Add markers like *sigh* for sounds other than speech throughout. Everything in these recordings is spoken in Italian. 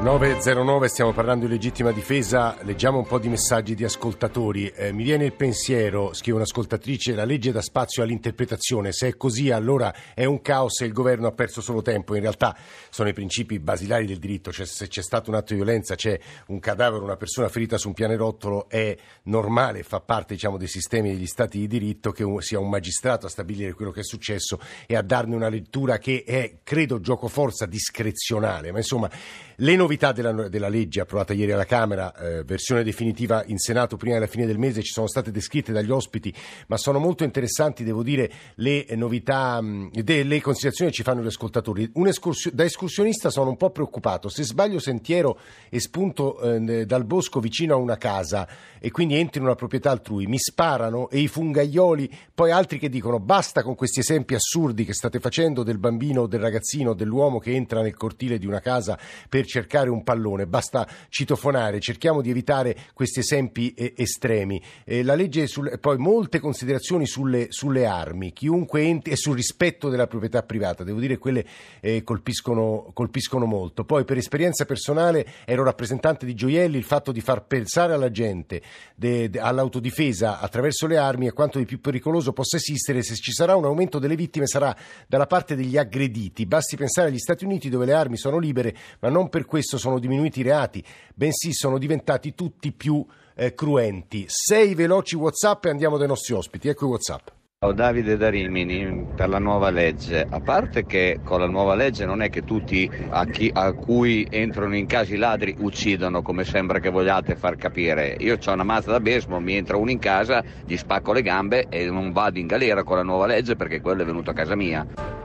909 stiamo parlando di legittima difesa, leggiamo un po' di messaggi di ascoltatori. Eh, mi viene il pensiero, scrive un'ascoltatrice, la legge dà spazio all'interpretazione, se è così allora è un caos e il governo ha perso solo tempo. In realtà sono i principi basilari del diritto, cioè se c'è stato un atto di violenza, c'è un cadavere, una persona ferita su un pianerottolo, è normale, fa parte diciamo, dei sistemi degli stati di diritto che sia un magistrato a stabilire quello che è successo e a darne una lettura che è, credo, gioco forza discrezionale, ma insomma le novità della, della legge approvata ieri alla Camera, eh, versione definitiva in Senato prima della fine del mese, ci sono state descritte dagli ospiti, ma sono molto interessanti, devo dire, le novità, le considerazioni che ci fanno gli ascoltatori. Escursio, da escursionista sono un po' preoccupato, se sbaglio sentiero è spunto eh, dal bosco vicino a una casa e quindi entro in una proprietà altrui, mi sparano e i fungaioli, poi altri che dicono basta con questi esempi assurdi che state facendo del bambino, del ragazzino, dell'uomo che entra nel cortile di una casa per cercare un pallone, basta citofonare, cerchiamo di evitare questi esempi eh, estremi. Eh, la legge sul, poi molte considerazioni sulle, sulle, armi, chiunque entri e sul rispetto della proprietà privata, devo dire quelle eh, colpiscono, colpiscono molto. Poi per esperienza personale ero rappresentante di Gioielli, il fatto di far pensare alla gente de, de, all'autodifesa attraverso le armi è quanto di più pericoloso possa esistere, se ci sarà un aumento delle vittime sarà dalla parte degli aggrediti, basti pensare agli Stati Uniti dove le armi sono libere ma non per per questo sono diminuiti i reati, bensì sono diventati tutti più eh, cruenti. Sei veloci WhatsApp e andiamo dai nostri ospiti. Ecco i WhatsApp. Ciao Davide da Rimini per la nuova legge, a parte che con la nuova legge non è che tutti a, chi, a cui entrano in casa i ladri uccidono come sembra che vogliate far capire. Io ho una mazza da baseball, mi entra uno in casa, gli spacco le gambe e non vado in galera con la nuova legge perché quello è venuto a casa mia.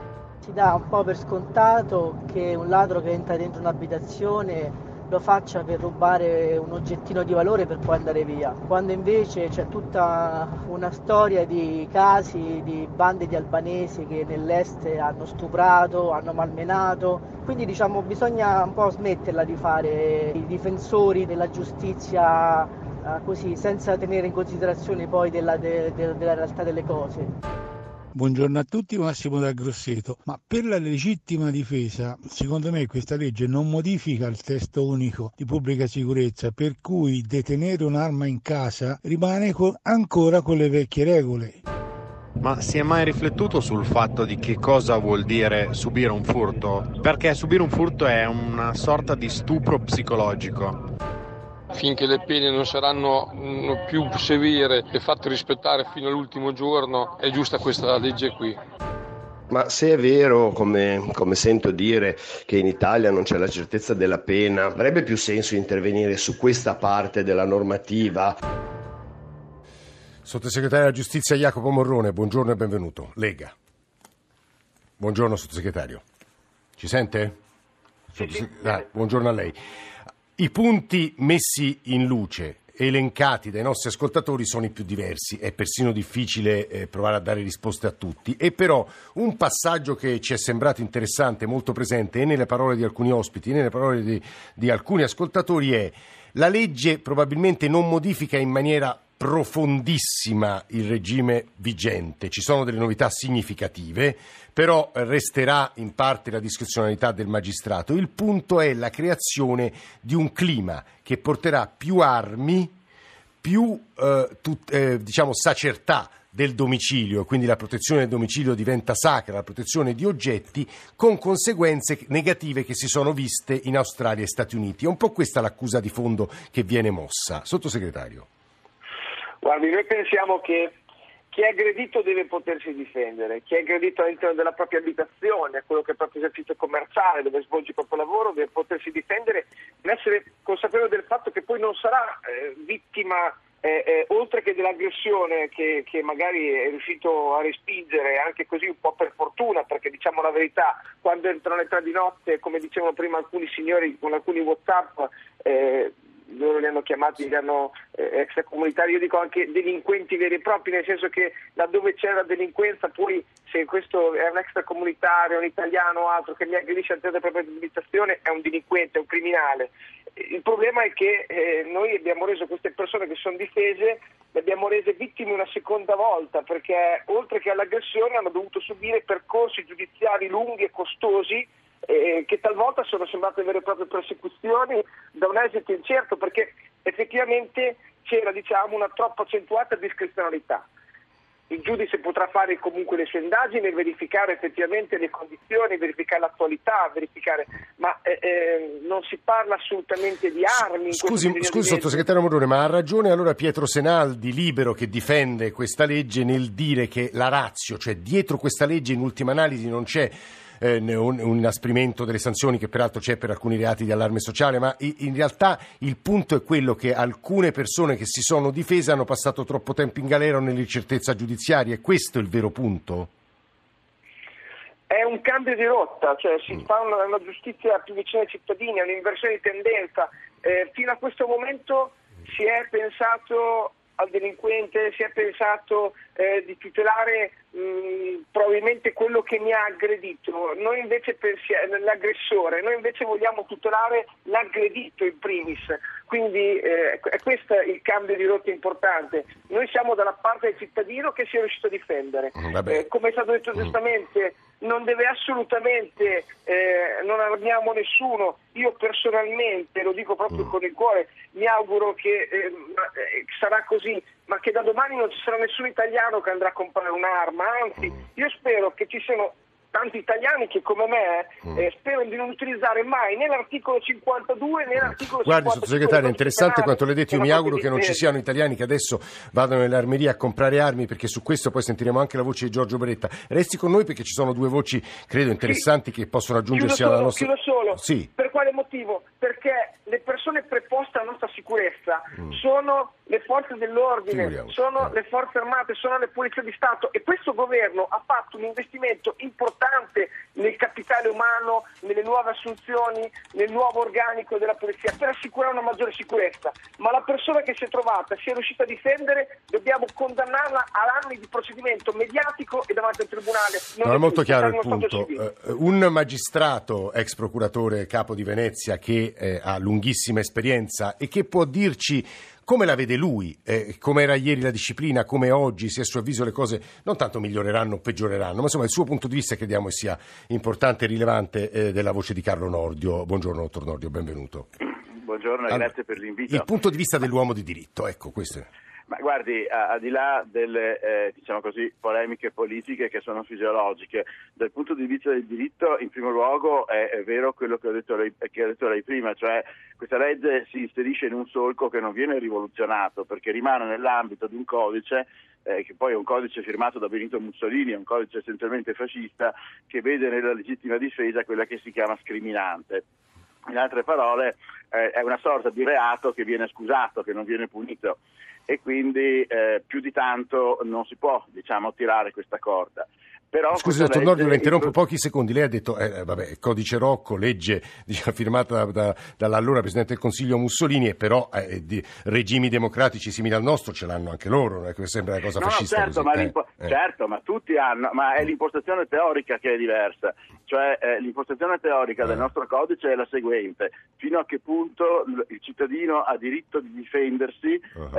Si dà un po' per scontato che un ladro che entra dentro un'abitazione lo faccia per rubare un oggettino di valore per poi andare via, quando invece c'è tutta una storia di casi di bande di albanesi che nell'est hanno stuprato, hanno malmenato, quindi diciamo bisogna un po' smetterla di fare i difensori della giustizia eh, così senza tenere in considerazione poi della, de, de, della realtà delle cose. Buongiorno a tutti, Massimo da Grosseto. Ma per la legittima difesa, secondo me questa legge non modifica il testo unico di pubblica sicurezza, per cui detenere un'arma in casa rimane ancora con le vecchie regole. Ma si è mai riflettuto sul fatto di che cosa vuol dire subire un furto? Perché subire un furto è una sorta di stupro psicologico finché le pene non saranno più severe e fatte rispettare fino all'ultimo giorno, è giusta questa legge qui. Ma se è vero, come, come, sento dire, che in Italia non c'è la certezza della pena, avrebbe più senso intervenire su questa parte della normativa? Sottosegretario della Giustizia Jacopo Morrone, buongiorno e benvenuto. Lega. Buongiorno sottosegretario. Ci sente? Sottoseg- ah, buongiorno a lei. I punti messi in luce elencati dai nostri ascoltatori sono i più diversi, è persino difficile eh, provare a dare risposte a tutti. E però un passaggio che ci è sembrato interessante, molto presente e nelle parole di alcuni ospiti e nelle parole di, di alcuni ascoltatori è la legge probabilmente non modifica in maniera profondissima il regime vigente, ci sono delle novità significative, però resterà in parte la discrezionalità del magistrato. Il punto è la creazione di un clima che porterà più armi, più eh, tut, eh, diciamo, sacertà del domicilio, quindi la protezione del domicilio diventa sacra, la protezione di oggetti, con conseguenze negative che si sono viste in Australia e Stati Uniti. È un po' questa l'accusa di fondo che viene mossa. Sottosegretario. Guardi, noi pensiamo che chi è aggredito deve potersi difendere, chi è aggredito all'interno della propria abitazione, quello che è il proprio esercizio commerciale, dove svolge il proprio lavoro, deve potersi difendere, deve essere consapevole del fatto che poi non sarà eh, vittima eh, eh, oltre che dell'aggressione che, che, magari è riuscito a respingere anche così un po' per fortuna, perché diciamo la verità, quando entrano le tre di notte, come dicevano prima alcuni signori con alcuni Whatsapp, eh, loro li hanno chiamati, li hanno eh, extracomunitari, io dico anche delinquenti veri e propri, nel senso che laddove c'è la delinquenza, poi se questo è un extracomunitario, un italiano o altro che mi aggredisce all'interno della propria abitazione, è un delinquente, è un criminale. Il problema è che eh, noi abbiamo reso queste persone che sono difese le abbiamo rese vittime una seconda volta perché oltre che all'aggressione hanno dovuto subire percorsi giudiziari lunghi e costosi eh, che talvolta sono sembrate vere e proprie persecuzioni da un esito incerto perché effettivamente c'era diciamo, una troppo accentuata discrezionalità il giudice potrà fare comunque le sue indagini, verificare effettivamente le condizioni, verificare l'attualità, verificare, ma eh, eh, non si parla assolutamente di armi. Scusi, scusi sottosegretario Morone, ma ha ragione allora Pietro Senaldi, libero, che difende questa legge nel dire che la razio, cioè dietro questa legge in ultima analisi non c'è eh, un, un, inasprimento delle sanzioni che peraltro c'è per alcuni reati di allarme sociale, ma in realtà il punto è quello che alcune persone che si sono difese hanno passato troppo tempo in galera o nell'incertezza giudiziaria, è questo il vero punto? È un cambio di rotta, cioè si mm. fa una, una giustizia più vicina ai cittadini, è un'inversione di tendenza. Eh, fino a questo momento si è pensato al delinquente, si è pensato eh, di tutelare mh, probabilmente quello che mi ha aggredito, noi invece pensiamo, l'aggressore, noi invece vogliamo tutelare l'aggredito in primis, quindi eh, è questo il cambio di rotta importante, noi siamo dalla parte del cittadino che si è riuscito a difendere, mm, eh, come è stato detto mm. giustamente non deve assolutamente, eh, non armiamo nessuno, io personalmente, lo dico proprio mm. con il cuore, mi auguro che eh, eh, sarà così, ma che da domani non ci sarà nessun italiano che andrà a comprare un'arma, anzi io spero che ci siano tanti italiani che come me mm. eh, sperano di non utilizzare mai né l'articolo 52 né l'articolo Guardi sottosegretario, è interessante quanto le detto, io mi auguro che non ci siano italiani che adesso vadano nelle armerie a comprare armi perché su questo poi sentiremo anche la voce di Giorgio Beretta. Resti con noi perché ci sono due voci credo interessanti sì. che possono aggiungersi alla nostra... Chiudo solo, sì. per quale motivo? Perché le persone preposte alla nostra sicurezza mm. sono le forze dell'ordine, sono eh. le forze armate, sono le polizie di Stato e questo governo ha fatto un investimento importante nel capitale umano, nelle nuove assunzioni, nel nuovo organico della polizia per assicurare una maggiore sicurezza, ma la persona che si è trovata, si è riuscita a difendere, dobbiamo condannarla a anni di procedimento mediatico e davanti al tribunale. Non no, è molto chiaro il punto. Uh, un magistrato, ex procuratore capo di Venezia, che eh, ha lunghissima esperienza e che può dirci come la vede lui? Eh, come era ieri la disciplina? Come oggi? Se a suo avviso le cose non tanto miglioreranno o peggioreranno, ma insomma il suo punto di vista crediamo sia importante e rilevante eh, della voce di Carlo Nordio. Buongiorno dottor Nordio, benvenuto. Buongiorno allora, grazie per l'invito. Il punto di vista dell'uomo di diritto, ecco questo è. Ma guardi, al di là delle eh, diciamo così, polemiche politiche che sono fisiologiche, dal punto di vista del diritto, in primo luogo è, è vero quello che, ho lei, che ha detto lei prima, cioè questa legge si inserisce in un solco che non viene rivoluzionato perché rimane nell'ambito di un codice eh, che poi è un codice firmato da Benito Mussolini, è un codice essenzialmente fascista che vede nella legittima difesa quella che si chiama scriminante. In altre parole, eh, è una sorta di reato che viene scusato, che non viene punito e quindi eh, più di tanto non si può diciamo, tirare questa corda. Però Scusi, dottor Nordio, la interrompo pochi secondi. Lei ha detto, eh, vabbè, codice Rocco, legge *laughs* diciamo, firmata da, dall'allora Presidente del Consiglio Mussolini, e però eh, di regimi democratici simili al nostro ce l'hanno anche loro, non è che sembra una cosa no, fascista. Certo ma, eh, eh, certo, ma tutti hanno, ma è l'impostazione teorica che è diversa. Cioè eh, l'impostazione teorica del eh. nostro codice è la seguente, fino a che punto il cittadino ha diritto di difendersi uh-huh.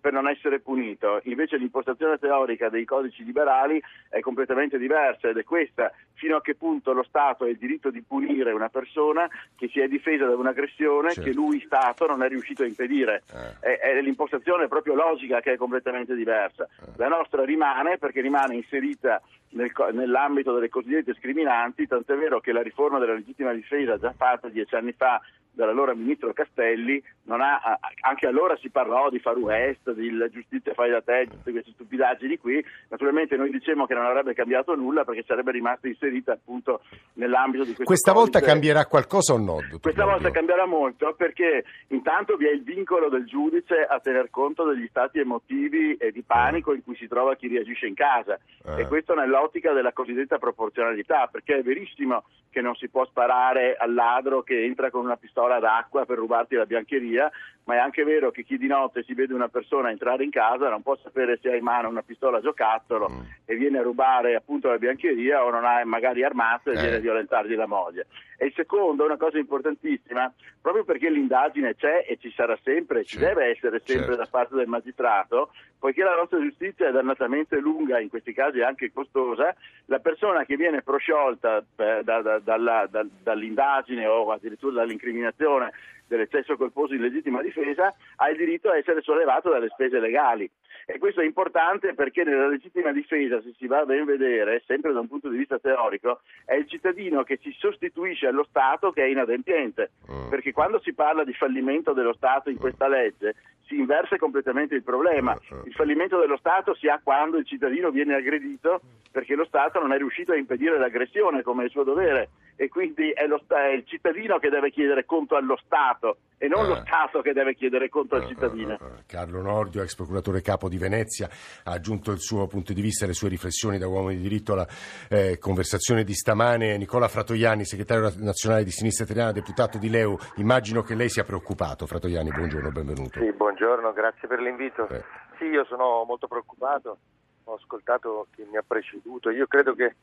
per non essere punito. Invece l'impostazione teorica dei codici liberali è completamente diversa ed è questa fino a che punto lo Stato ha il diritto di punire una persona che si è difesa da un'aggressione certo. che lui Stato non è riuscito a impedire. Eh. È, è, l'impostazione proprio logica che è completamente diversa. Eh. La nostra rimane perché rimane inserita nel, nell'ambito delle cosiddette scriminanti, tant'è vero che la riforma della legittima difesa già fatta dieci anni fa dall'allora ministro Castelli, ha, anche allora si parlò di Far West, di giustizia fai da te, tutte queste stupidaggini qui, naturalmente noi dicevamo che non avrebbe cambiato nulla perché sarebbe rimasta inserita appunto nell'ambito di questo Questa codice. volta cambierà qualcosa o no? Questa volta cambierà molto perché intanto vi è il vincolo del giudice a tener conto degli stati emotivi e di panico in cui si trova chi reagisce in casa eh. e questo nell'ottica della cosiddetta proporzionalità perché è verissimo che non si può sparare al ladro che entra con una pistola d'acqua per rubarti la biancheria, ma è anche vero che chi di notte si vede una persona entrare in casa non può sapere se ha in mano una pistola a giocattolo mm. e viene a rubare appunto la biancheria o non ha magari armato e eh. viene a violentargli la moglie. E il secondo, una cosa importantissima, proprio perché l'indagine c'è e ci sarà sempre, ci certo. deve essere sempre certo. da parte del magistrato, poiché la nostra giustizia è dannatamente lunga, in questi casi anche costosa, la persona che viene prosciolta eh, da, da, dalla, da, dall'indagine o addirittura dall'incriminazione dell'eccesso colposo in legittima difesa ha il diritto a essere sollevato dalle spese legali. E questo è importante perché nella legittima difesa, se si va a ben vedere, sempre da un punto di vista teorico, è il cittadino che si sostituisce allo Stato che è inadempiente. Mm. Perché quando si parla di fallimento dello Stato in questa legge, si inverse completamente il problema. Mm, mm. Il fallimento dello Stato si ha quando il cittadino viene aggredito perché lo Stato non è riuscito a impedire l'aggressione come è il suo dovere e quindi è, lo, è il cittadino che deve chiedere conto allo Stato e non eh. lo Stato che deve chiedere conto al eh, cittadino. Eh, eh, Carlo Nordio, ex procuratore capo di Venezia, ha aggiunto il suo punto di vista e le sue riflessioni da uomo di diritto alla eh, conversazione di stamane. Nicola Fratoiani, segretario nazionale di Sinistra Italiana, deputato di Leu, immagino che lei sia preoccupato. Fratoiani, buongiorno, benvenuto. Sì, buongiorno, grazie per l'invito. Eh. Sì, io sono molto preoccupato, ho ascoltato chi mi ha preceduto. Io credo che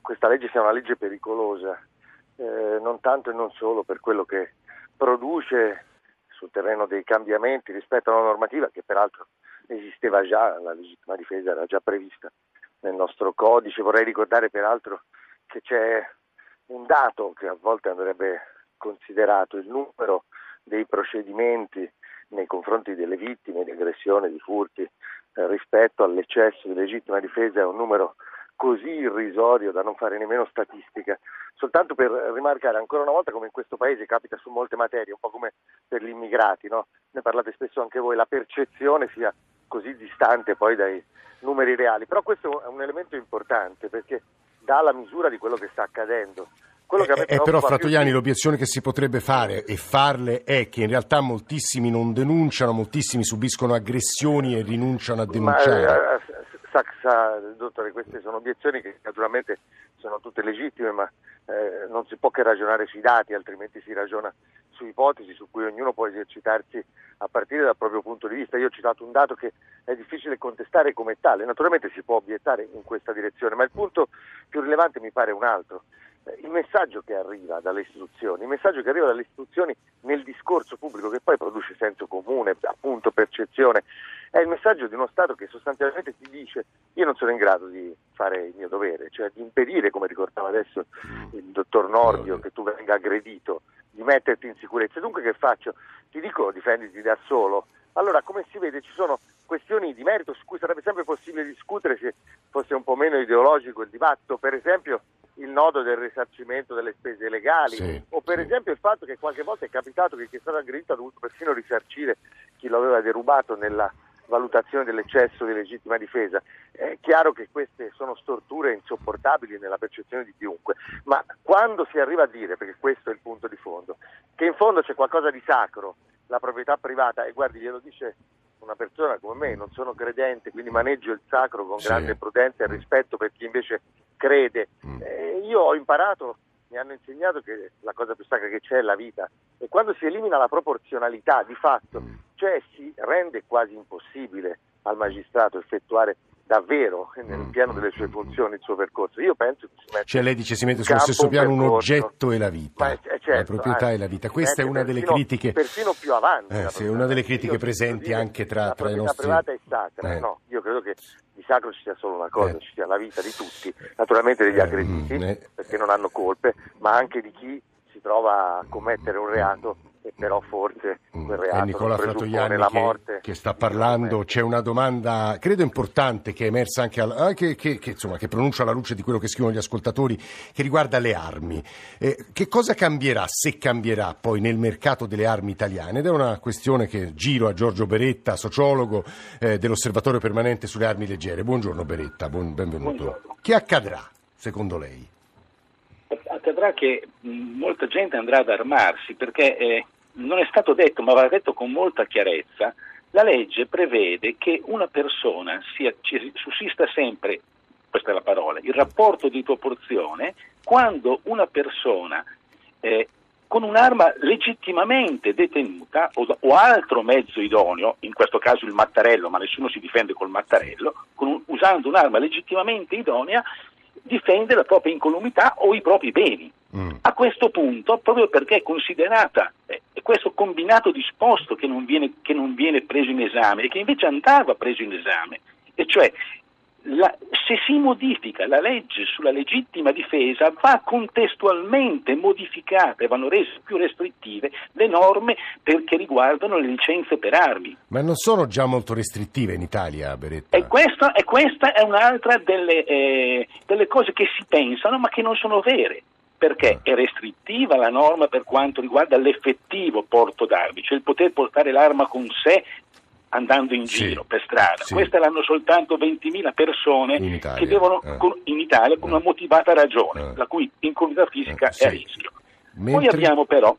questa legge sia una legge pericolosa, eh, non tanto e non solo per quello che produce sul terreno dei cambiamenti rispetto alla normativa che peraltro esisteva già, la legittima difesa era già prevista nel nostro codice. Vorrei ricordare peraltro che c'è un dato che a volte andrebbe considerato, il numero dei procedimenti nei confronti delle vittime di aggressione, di furti eh, rispetto all'eccesso di legittima difesa è un numero così irrisorio da non fare nemmeno statistica, soltanto per rimarcare ancora una volta come in questo paese capita su molte materie, un po' come per gli immigrati, no? ne parlate spesso anche voi, la percezione sia così distante poi dai numeri reali, però questo è un elemento importante perché dà la misura di quello che sta accadendo. Quello che eh, eh, però Fratoiani più... l'obiezione che si potrebbe fare e farle è che in realtà moltissimi non denunciano, moltissimi subiscono aggressioni e rinunciano a denunciare. Ma, eh, sa, sa, dottore, queste sono obiezioni che naturalmente sono tutte legittime, ma eh, non si può che ragionare sui dati, altrimenti si ragiona su ipotesi su cui ognuno può esercitarsi a partire dal proprio punto di vista. Io ho citato un dato che è difficile contestare come tale, naturalmente si può obiettare in questa direzione, ma il punto più rilevante mi pare un altro. Il messaggio che arriva dalle istituzioni, il messaggio che arriva dalle istituzioni nel discorso pubblico che poi produce senso comune, appunto percezione, è il messaggio di uno Stato che sostanzialmente ti dice io non sono in grado di fare il mio dovere, cioè di impedire, come ricordava adesso il dottor Nordio, che tu venga aggredito, di metterti in sicurezza. Dunque che faccio? Ti dico difenditi da solo. Allora, come si vede, ci sono questioni di merito su cui sarebbe sempre possibile discutere se fosse un po' meno ideologico il dibattito, per esempio il nodo del risarcimento delle spese legali sì, o per sì. esempio il fatto che qualche volta è capitato che chi è stato aggredito ha dovuto persino risarcire chi lo aveva derubato nella valutazione dell'eccesso di legittima difesa. È chiaro che queste sono storture insopportabili nella percezione di chiunque, ma quando si arriva a dire, perché questo è il punto di fondo, che in fondo c'è qualcosa di sacro, la proprietà privata, e guardi, glielo dice una persona come me, non sono credente, quindi maneggio il sacro con sì. grande prudenza e rispetto per chi invece crede. Mm. Eh, io ho imparato, mi hanno insegnato che la cosa più sacra che c'è è la vita e quando si elimina la proporzionalità di fatto, mm. cioè si rende quasi impossibile al magistrato effettuare davvero nel mm. piano delle sue funzioni il suo percorso. Io penso che si mette Cioè lei dice si mette sullo stesso piano un, un oggetto e la vita, è, certo, la proprietà eh, e la vita. Questa è una delle persino, critiche persino più avanti. Eh, sì, una delle critiche presenti anche tra, tra i nostri La privata è sacra. Eh. No, io credo che di sacro ci sia solo una cosa, eh. ci sia la vita di tutti, naturalmente degli eh, aggrediti, mm, eh. perché non hanno colpe, ma anche di chi si trova a commettere un reato e però forse mm. quel reato è Nicola Fratoiani la che, che, sta parlando c'è una domanda credo importante che è emersa anche, al, anche che, che, insomma, che pronuncia alla luce di quello che scrivono gli ascoltatori che riguarda le armi eh, che cosa cambierà se cambierà poi nel mercato delle armi italiane ed è una questione che giro a Giorgio Beretta sociologo eh, dell'osservatorio permanente sulle armi leggere buongiorno Beretta buon, benvenuto buongiorno. che accadrà secondo lei? Accadrà che molta gente andrà ad armarsi perché eh, non è stato detto, ma va detto con molta chiarezza, la legge prevede che una persona sia, sussista sempre, questa è la parola, il rapporto di proporzione quando una persona eh, con un'arma legittimamente detenuta o, o, altro mezzo idoneo, in questo caso il mattarello, ma nessuno si difende col mattarello, un, usando un'arma legittimamente idonea, difende la propria incolumità o i propri beni. Mm. A questo punto, proprio perché è considerata, eh, questo combinato disposto che non, viene, che non viene preso in esame e che invece andava preso in esame, e cioè la, se si modifica la legge sulla legittima difesa va contestualmente modificata e vanno rese più restrittive le norme che riguardano le licenze per armi. Ma non sono già molto restrittive in Italia, Beretta? E questa, e questa è un'altra delle, eh, delle cose che si pensano ma che non sono vere perché ah. è restrittiva la norma per quanto riguarda l'effettivo porto d'armi, cioè il poter portare l'arma con sé andando in sì, giro per strada. Sì. Queste l'hanno soltanto 20.000 persone in che devono eh. con, in Italia con eh. una motivata ragione, eh. la cui incolumità fisica eh, sì. è a rischio. Mentre... Poi abbiamo però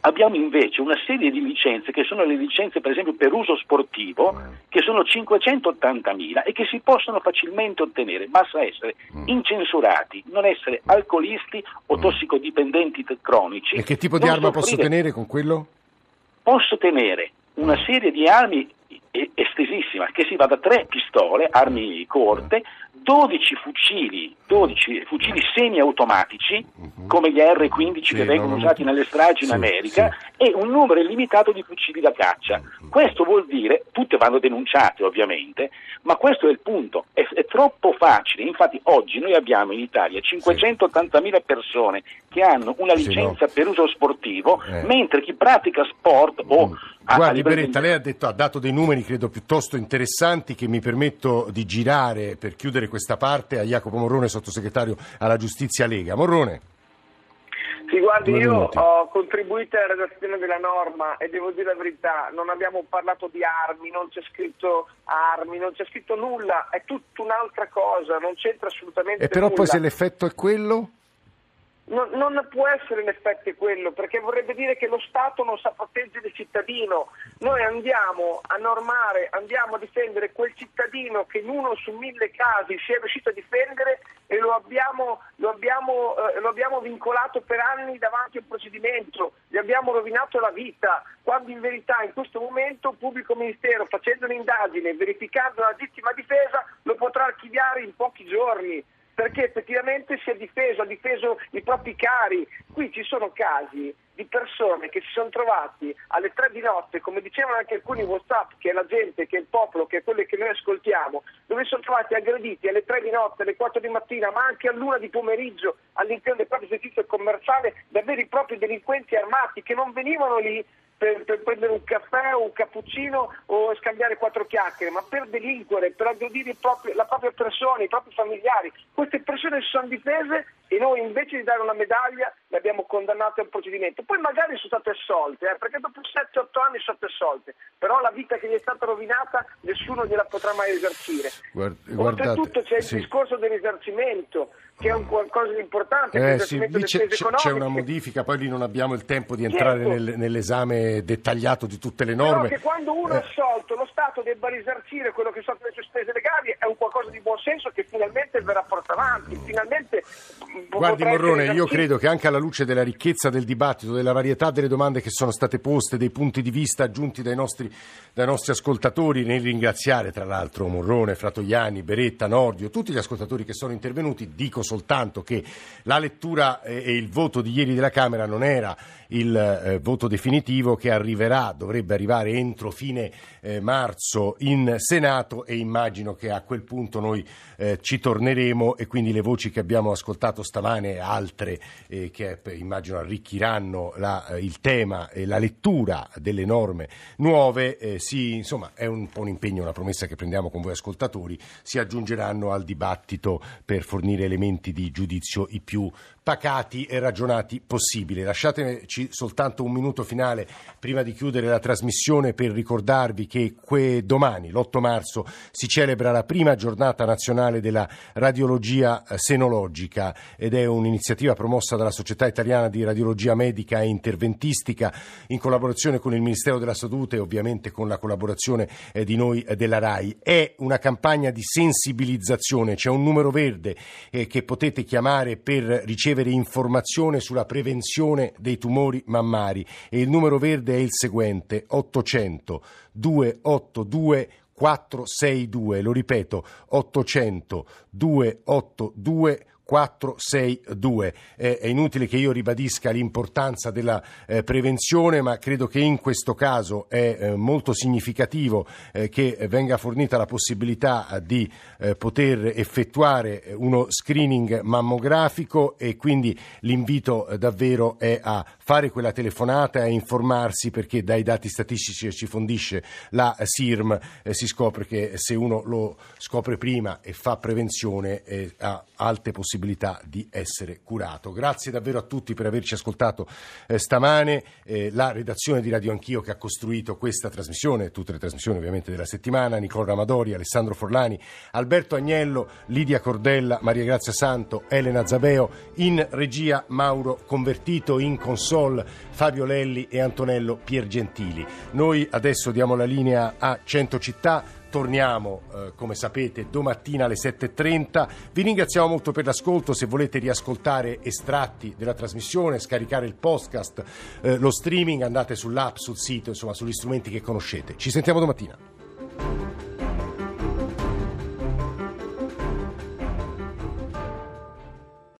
Abbiamo invece una serie di licenze che sono le licenze per esempio per uso sportivo mm. che sono 580.000 e che si possono facilmente ottenere, basta essere mm. incensurati, non essere alcolisti o mm. tossicodipendenti cronici. E che tipo di arma posso tenere con quello? Posso tenere una serie di armi estesissima, che si va da tre pistole, armi corte, 12 fucili, 12 fucili semiautomatici, uh-huh. come gli R-15 sì, che vengono no, usati nelle stragi in America, sì. e un numero illimitato di fucili da caccia. Uh-huh. Questo vuol dire, tutte vanno denunciate ovviamente, ma questo è il punto, è, è troppo facile. Infatti oggi noi abbiamo in Italia 580.000 persone che hanno una licenza no. per uso sportivo, eh. mentre chi pratica sport o... Mm Guardi Beretta, lei ha, detto, ha, dato dei numeri credo piuttosto interessanti che mi permetto di girare per chiudere questa parte a Jacopo Morrone, sottosegretario alla giustizia Lega. Morrone. Sì, guardi, io ho contribuito alla redazione della norma e devo dire la verità, non abbiamo parlato di armi, non c'è scritto armi, non c'è scritto nulla, è tutta un'altra cosa, non c'entra assolutamente. E però nulla. poi se l'effetto è quello? Non, non, può essere in effetti quello, perché vorrebbe dire che lo Stato non sa proteggere il cittadino. Noi andiamo a normare, andiamo a difendere quel cittadino che in uno su mille casi si è riuscito a difendere e lo abbiamo, lo abbiamo, eh, lo abbiamo vincolato per anni davanti a un procedimento, gli abbiamo rovinato la vita, quando in verità in questo momento il pubblico ministero facendo un'indagine, verificando la legittima difesa, lo potrà archiviare in pochi giorni perché effettivamente si è difeso, ha difeso i propri cari. Qui ci sono casi di persone che si sono trovati alle tre di notte, come dicevano anche alcuni WhatsApp, che è la gente, che è il popolo, che è quello che noi ascoltiamo, dove si sono trovati aggrediti alle tre di notte, alle quattro di mattina, ma anche all'una di pomeriggio all'interno del proprio esercizio commerciale da veri e propri delinquenti armati che non venivano lì per, per, prendere un caffè o un cappuccino o scambiare quattro chiacchiere, ma per delinquere, per aggredire la propria persona, i propri familiari. Queste persone si sono difese e noi invece di dare una medaglia le abbiamo condannate al procedimento. Poi magari sono state assolte, eh, perché dopo 7-8 anni sono state assolte, però la vita che gli è stata rovinata nessuno gliela potrà mai risarcire. Guard- Oltretutto c'è il sì. discorso del risarcimento che è un qualcosa di importante. Eh, sì, c'è, c'è, una modifica, poi lì non abbiamo il tempo di entrare certo. nel, nell'esame dettagliato di tutte le norme. Però che quando uno è assolto lo Stato debba risarcire quello che sono le sue spese legali è un qualcosa di buon senso che finalmente verrà portato avanti, finalmente Guardi Morrone, io credo che anche alla luce della ricchezza del dibattito, della varietà delle domande che sono state poste, dei punti di vista aggiunti dai nostri, dai nostri ascoltatori, nel ringraziare tra l'altro Morrone, Fratoiani, Beretta, Nordio, tutti gli ascoltatori che sono intervenuti, dico soltanto che la lettura e il voto di ieri della Camera non era il eh, voto definitivo che arriverà, dovrebbe arrivare entro fine eh, marzo in Senato e immagino che a quel punto noi eh, ci torneremo e quindi le voci che abbiamo ascoltato stamane e altre eh, che immagino arricchiranno la, eh, il tema e la lettura delle norme nuove, eh, si, insomma è un po' un impegno, una promessa che prendiamo con voi ascoltatori, si aggiungeranno al dibattito per fornire elementi di giudizio i più pacati e ragionati possibile. Lasciatemi soltanto un minuto finale prima di chiudere la trasmissione per ricordarvi che domani, l'8 marzo, si celebra la prima giornata nazionale della radiologia eh, senologica ed è un'iniziativa promossa dalla Società Italiana di Radiologia Medica e Interventistica in collaborazione con il Ministero della Salute e ovviamente con la collaborazione eh, di noi eh, della RAI. È una campagna di sensibilizzazione, c'è un numero verde che potete chiamare per ricevere ricevere informazione sulla prevenzione dei tumori mammari e il numero verde è il seguente 800 282 462, lo ripeto 800 282 462. Eh, è inutile che io ribadisca l'importanza della eh, prevenzione, ma credo che in questo caso è eh, molto significativo eh, che venga fornita la possibilità di eh, poter effettuare uno screening mammografico e quindi l'invito eh, davvero è a fare quella telefonata e a informarsi perché dai dati statistici che ci fondisce la SIRM si scopre che se uno lo scopre prima e fa prevenzione ha alte possibilità di essere curato. Grazie davvero a tutti per averci ascoltato eh, stamane. Eh, la redazione di Radio Anch'io che ha costruito questa trasmissione, tutte le trasmissioni ovviamente della settimana, Nicola Ramadori, Alessandro Forlani, Alberto Agnello, Lidia Cordella, Maria Grazia Santo, Elena Zabeo, in regia Mauro Convertito, in console Fabio Lelli e Antonello Piergentili. Noi adesso diamo la linea a 100 città. Torniamo, eh, come sapete, domattina alle 7.30. Vi ringraziamo molto per l'ascolto. Se volete riascoltare estratti della trasmissione, scaricare il podcast, eh, lo streaming, andate sull'app, sul sito, insomma, sugli strumenti che conoscete. Ci sentiamo domattina.